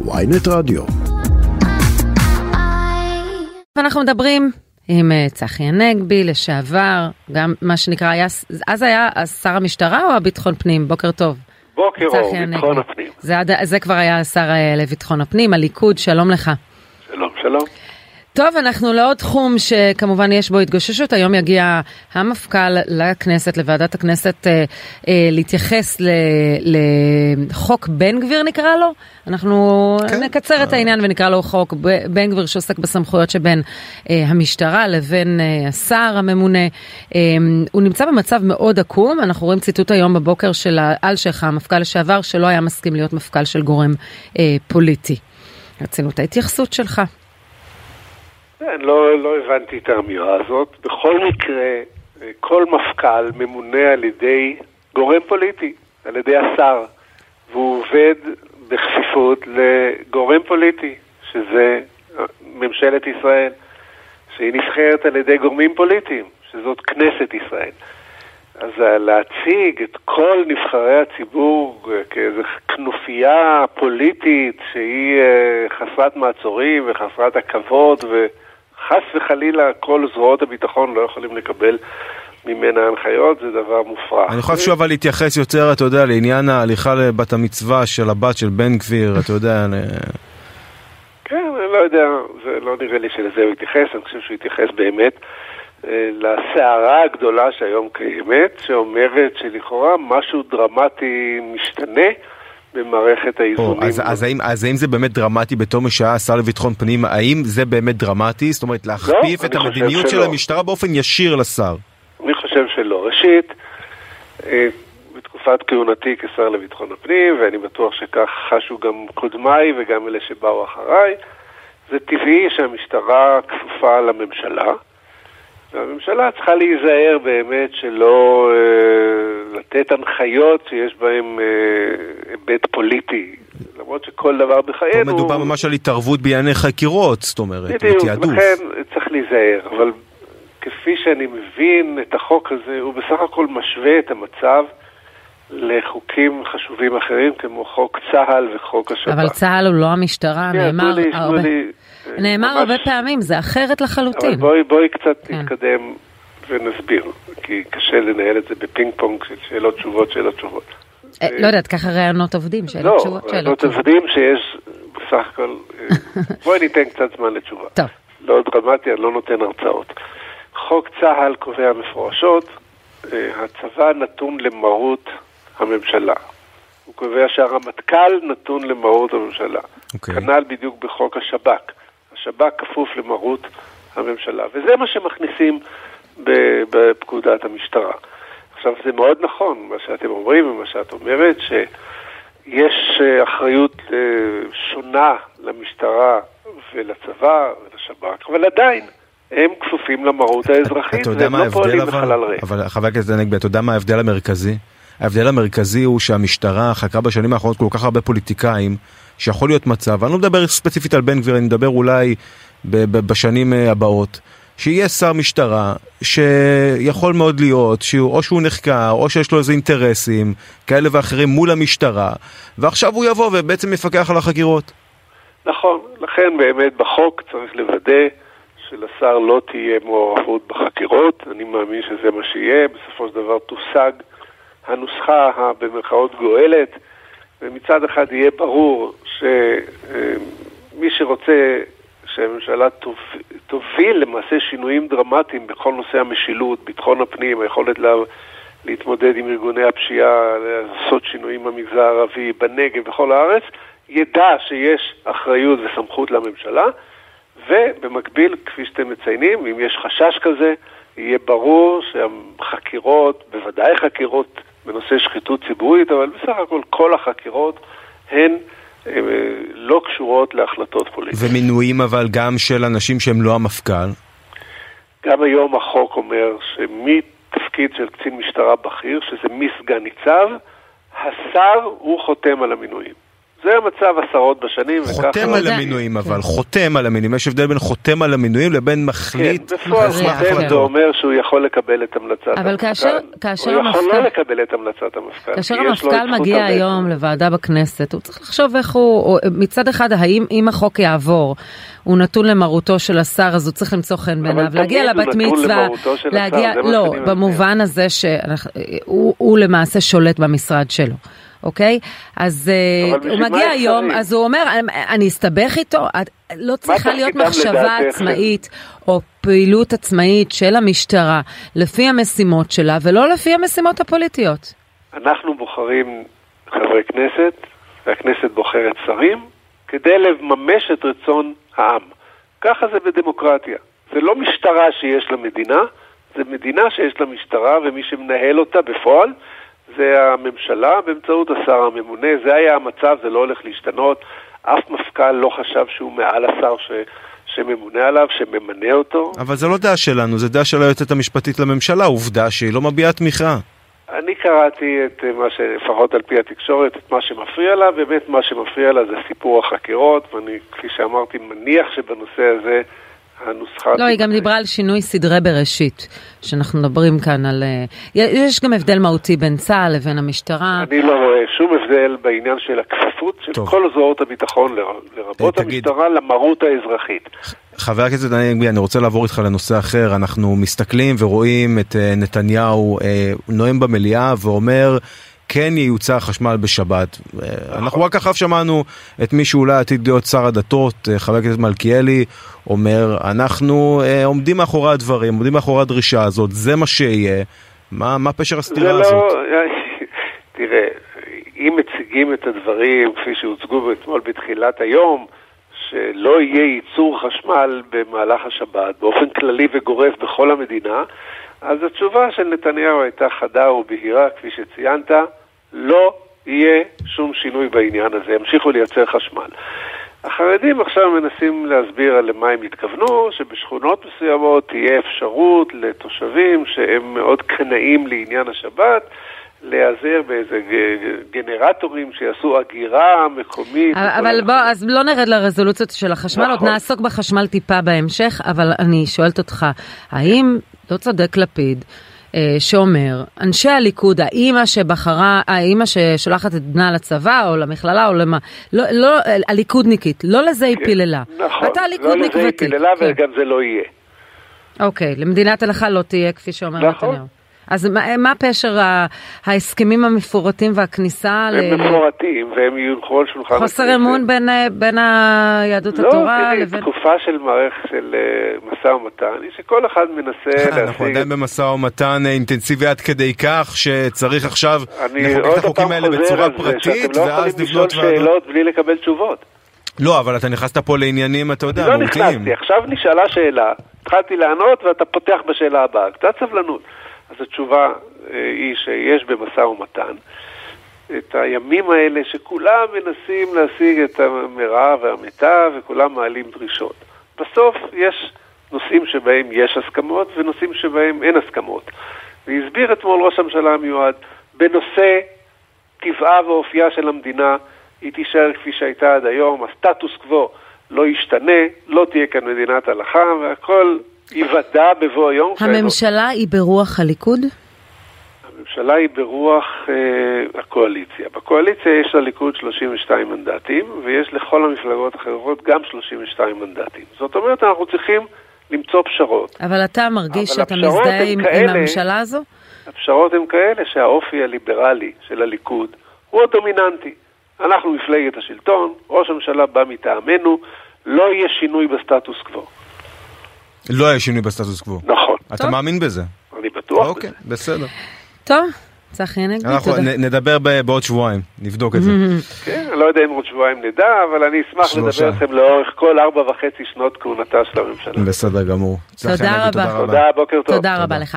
ויינט רדיו. ואנחנו מדברים עם אה, צחי הנגבי לשעבר, גם מה שנקרא, היה, אז היה שר המשטרה או הביטחון פנים? בוקר טוב. בוקר צחי אור, הנגבי. ביטחון הפנים. זה, זה כבר היה השר אה, לביטחון הפנים, הליכוד, שלום לך. שלום, שלום. טוב, אנחנו לעוד תחום שכמובן יש בו התגוששות. היום יגיע המפכ"ל לכנסת, לוועדת הכנסת, אה, אה, להתייחס ל, לחוק בן גביר נקרא לו. אנחנו כן. נקצר את העניין ונקרא לו חוק בן גביר שעוסק בסמכויות שבין אה, המשטרה לבין אה, השר הממונה. אה, הוא נמצא במצב מאוד עקום. אנחנו רואים ציטוט היום בבוקר של אלשיך, המפכ"ל לשעבר, שלא היה מסכים להיות מפכ"ל של גורם אה, פוליטי. רצינו את ההתייחסות שלך. כן, לא, לא הבנתי את האמירה הזאת. בכל מקרה, אה, כל מפכ"ל ממונה על ידי גורם פוליטי, על ידי השר, והוא עובד בכפיפות לגורם פוליטי, שזה אה, ממשלת ישראל, שהיא נבחרת על ידי גורמים פוליטיים, שזאת כנסת ישראל. אז להציג את כל נבחרי הציבור אה, כאיזו כנופיה פוליטית שהיא חסרת מעצורים וחסרת הכבוד וחס וחלילה כל זרועות הביטחון לא יכולים לקבל ממנה הנחיות, זה דבר מופרך. אני יכול אפילו אבל להתייחס יותר, אתה יודע, לעניין ההליכה לבת המצווה של הבת של בן גביר, אתה יודע, כן, אני לא יודע, זה לא נראה לי שלזה הוא התייחס, אני חושב שהוא התייחס באמת אה, לסערה הגדולה שהיום קיימת, שאומרת שלכאורה משהו דרמטי משתנה במערכת האיזונים. אז, אז, האם, אז האם זה באמת דרמטי בתור מי שהיה השר לביטחון פנים, האם זה באמת דרמטי? זאת אומרת, להכפיף את אני חושב המדיניות של. המשטרה באופן ישיר לשר. אני חושב שלא. ראשית, אה, בתקופת כהונתי כשר לביטחון הפנים, ואני בטוח שכך חשו גם קודמיי וגם אלה שבאו אחריי, זה טבעי שהמשטרה כפופה לממשלה, והממשלה צריכה להיזהר באמת שלא אה, לתת הנחיות שיש בהן אה, היבט פוליטי. למרות שכל דבר פה בחיינו... מדובר ממש על התערבות בענייני חקירות, זאת אומרת, בדיוק, בתעדוף. לכן צריך להיזהר, אבל כפי שאני מבין את החוק הזה, הוא בסך הכל משווה את המצב לחוקים חשובים אחרים, כמו חוק צה"ל וחוק השב"כ. אבל צה"ל הוא לא המשטרה, כן, נאמר תנו לי- תנו הרבה, לי, אה, נאמר ממש- הרבה פעמים, זה אחרת אבל לחלוטין. בואי, בואי קצת כן. נתקדם ונסביר, כי קשה לנהל את זה בפינג פונג של שאלות תשובות, שאלות תשובות. אה, לא יודעת, ככה ראיונות עובדים, שאלות לא, תשובות, שאלות לא תשובות. עובדים שיש בסך הכל, אה, בואי ניתן קצת זמן לתשובה. טוב, לא דרמטי, אני לא נותן הרצאות. חוק צה"ל קובע מפורשות, אה, הצבא נתון למרות הממשלה. הוא קובע שהרמטכ"ל נתון למרות הממשלה. אוקיי. כנ"ל בדיוק בחוק השב"כ. השב"כ כפוף למרות הממשלה, וזה מה שמכניסים בפקודת המשטרה. עכשיו, זה מאוד נכון, מה שאתם אומרים ומה שאת אומרת, שיש אה, אחריות אה, שונה למשטרה ולצבא ולשב"כ, אבל עדיין הם כפופים למרות האזרחית, והם לא פועלים? בחלל ריק. אבל חבר הכנסת הנגבי, אתה יודע מה ההבדל המרכזי? ההבדל המרכזי הוא שהמשטרה חקרה בשנים האחרונות כל כך הרבה פוליטיקאים, שיכול להיות מצב, אני לא מדבר ספציפית על בן גביר, אני מדבר אולי בשנים אה, הבאות, שיהיה שר משטרה שיכול מאוד להיות שהוא או שהוא נחקר או שיש לו איזה אינטרסים כאלה ואחרים מול המשטרה ועכשיו הוא יבוא ובעצם יפקח על החקירות. נכון, לכן באמת בחוק צריך לוודא שלשר לא תהיה מעורבות בחקירות, אני מאמין שזה מה שיהיה, בסופו של דבר תושג הנוסחה הבמרכאות גואלת, ומצד אחד יהיה ברור שמי שרוצה שהממשלה תוב- תוביל למעשה שינויים דרמטיים בכל נושא המשילות, ביטחון הפנים, היכולת לה, להתמודד עם ארגוני הפשיעה, לעשות שינויים במגזר הערבי, בנגב, בכל הארץ, ידע שיש אחריות וסמכות לממשלה, ובמקביל, כפי שאתם מציינים, אם יש חשש כזה, יהיה ברור שהחקירות, בוודאי חקירות בנושא שחיתות ציבורית, אבל בסך הכל כל החקירות הן אה, לא קשורות להחלטות פוליטיות. ומינויים אבל גם של אנשים שהם לא המפכ"ל. גם היום החוק אומר שמתפקיד של קצין משטרה בכיר, שזה מסגן ניצב, השר הוא חותם על המינויים. זה המצב עשרות בשנים. חותם על המינויים אבל, חותם על המינויים. יש הבדל בין חותם על המינויים לבין מחליט. כן, בפועל חותם זה אומר שהוא יכול לקבל את המלצת המפכ"ל. אבל כאשר, כאשר המפכ"ל... הוא יכול לא לקבל את המלצת המפכ"ל. כאשר המפכ"ל מגיע היום לוועדה בכנסת, הוא צריך לחשוב איך הוא, מצד אחד, האם אם החוק יעבור, הוא נתון למרותו של השר, אז הוא צריך למצוא חן בעיניו, להגיע לבת מצווה, להגיע, לא, במובן הזה שהוא למעשה שולט במשרד שלו. אוקיי? אז uh, הוא מגיע היום, אז הוא אומר, אני אסתבך איתו? לא צריכה להיות מחשבה עצמאית או פעילות עצמאית של המשטרה לפי המשימות שלה ולא לפי המשימות הפוליטיות. אנחנו בוחרים חברי כנסת, והכנסת בוחרת שרים, כדי לממש את רצון העם. ככה זה בדמוקרטיה. זה לא משטרה שיש למדינה, זה מדינה שיש לה משטרה, ומי שמנהל אותה בפועל זה הממשלה באמצעות השר הממונה. זה היה המצב, זה לא הולך להשתנות. אף מפכ"ל לא חשב שהוא מעל השר ש... שממונה עליו, שממנה אותו. אבל זה לא דעה שלנו, זה דעה של היועצת המשפטית לממשלה, עובדה שהיא לא מביעה תמיכה. אני קראתי את מה ש... לפחות על פי התקשורת, את מה שמפריע לה, באמת מה שמפריע לה זה סיפור החקירות, ואני, כפי שאמרתי, מניח שבנושא הזה הנוסחה... לא, היא גם דיברה על שינוי סדרי בראשית, שאנחנו מדברים כאן על... אה, יש גם הבדל מהותי בין צה"ל לבין המשטרה. אני לא רואה שום הבדל בעניין של הכפיפות של טוב. כל זרועות הביטחון, לרבות תגיד... המשטרה, למרות האזרחית. חבר הכנסת דניאל, אני רוצה לעבור איתך לנושא אחר. אנחנו מסתכלים ורואים את אה, נתניהו אה, נואם במליאה ואומר... כן ייוצר חשמל בשבת. אנחנו רק עכשיו שמענו את מי שאולי עתיד להיות שר הדתות, חבר הכנסת מלכיאלי, אומר, אנחנו אה, עומדים מאחורי הדברים, עומדים מאחורי הדרישה הזאת, זה מה שיהיה. מה, מה פשר הסתירה לא, הזאת? תראה, אם מציגים את הדברים כפי שהוצגו אתמול בתחילת היום, שלא יהיה ייצור חשמל במהלך השבת, באופן כללי וגורף בכל המדינה, אז התשובה של נתניהו הייתה חדה ובהירה, כפי שציינת, לא יהיה שום שינוי בעניין הזה, ימשיכו לייצר חשמל. החרדים עכשיו מנסים להסביר על למה הם התכוונו, שבשכונות מסוימות תהיה אפשרות לתושבים שהם מאוד קנאים לעניין השבת, להיעזר באיזה גנרטורים שיעשו אגירה מקומית. אבל, בוא, אז לא נרד לרזולוציות של החשמל, נכון. עוד נעסוק בחשמל טיפה בהמשך, אבל אני שואלת אותך, האם לא צודק לפיד? אה, שאומר, אנשי הליכוד, האימא שבחרה, האימא ששולחת את בנה לצבא או למכללה או למה, לא, לא, הליכודניקית, לא לזה היא כן, פיללה. נכון, אתה ליכודניק לא לזה היא פיללה כן. וגם זה לא יהיה. אוקיי, למדינת הלכה לא תהיה, כפי שאומר נכון. אז מה, מה פשר ההסכמים המפורטים והכניסה? הם ל... מפורטים והם יונחו על שולחן הכנסת. חוסר אמון בין, בין היהדות לא, התורה לבין... לא, תראי, תקופה של מערכת של uh, משא ומתן היא שכל אחד מנסה להשיג... אנחנו עדיין במשא ומתן אינטנסיבי עד כדי כך שצריך עכשיו לחוקק את החוקים האלה בצורה פרטית ואז לבנות... ועדות. אתם לא יכולים לשאול שאלות בלי לקבל תשובות. לא, אבל אתה נכנסת פה לעניינים, אתה יודע, מהותיים. לא נכנסתי, עכשיו נשאלה שאלה, התחלתי לענות ואתה פותח בשאלה הבאה, קצת סבלנות. אז התשובה אה, היא שיש במשא ומתן את הימים האלה שכולם מנסים להשיג את המרב והמיטב וכולם מעלים דרישות. בסוף יש נושאים שבהם יש הסכמות ונושאים שבהם אין הסכמות. והסביר אתמול ראש הממשלה המיועד, בנושא טבעה ואופייה של המדינה, היא תישאר כפי שהייתה עד היום, הסטטוס קוו לא ישתנה, לא תהיה כאן מדינת הלכה, והכל ייוודע בבוא היום. הממשלה היא ברוח הליכוד? הממשלה היא ברוח אה, הקואליציה. בקואליציה יש לליכוד 32 מנדטים, ויש לכל המפלגות האחרות גם 32 מנדטים. זאת אומרת, אנחנו צריכים למצוא פשרות. אבל אתה מרגיש אבל שאתה מזדהה עם, כאלה, עם הממשלה הזו? הפשרות הן כאלה שהאופי הליברלי של הליכוד הוא הדומיננטי. אנחנו מפלגת השלטון, ראש הממשלה בא מטעמנו, לא יהיה שינוי בסטטוס קוו. לא היה שינוי בסטטוס קוו. נכון. אתה טוב. מאמין בזה? אני בטוח אוקיי, בזה. בסדר. טוב. צחי הנגבי, תודה. אנחנו נדבר בעוד שבועיים, נבדוק את זה. כן, אני לא יודע אם עוד שבועיים נדע, אבל אני אשמח לדבר איתכם לאורך כל ארבע וחצי שנות כהונתה של הממשלה. בסדר גמור. תודה רבה. תודה, בוקר טוב. תודה רבה לך.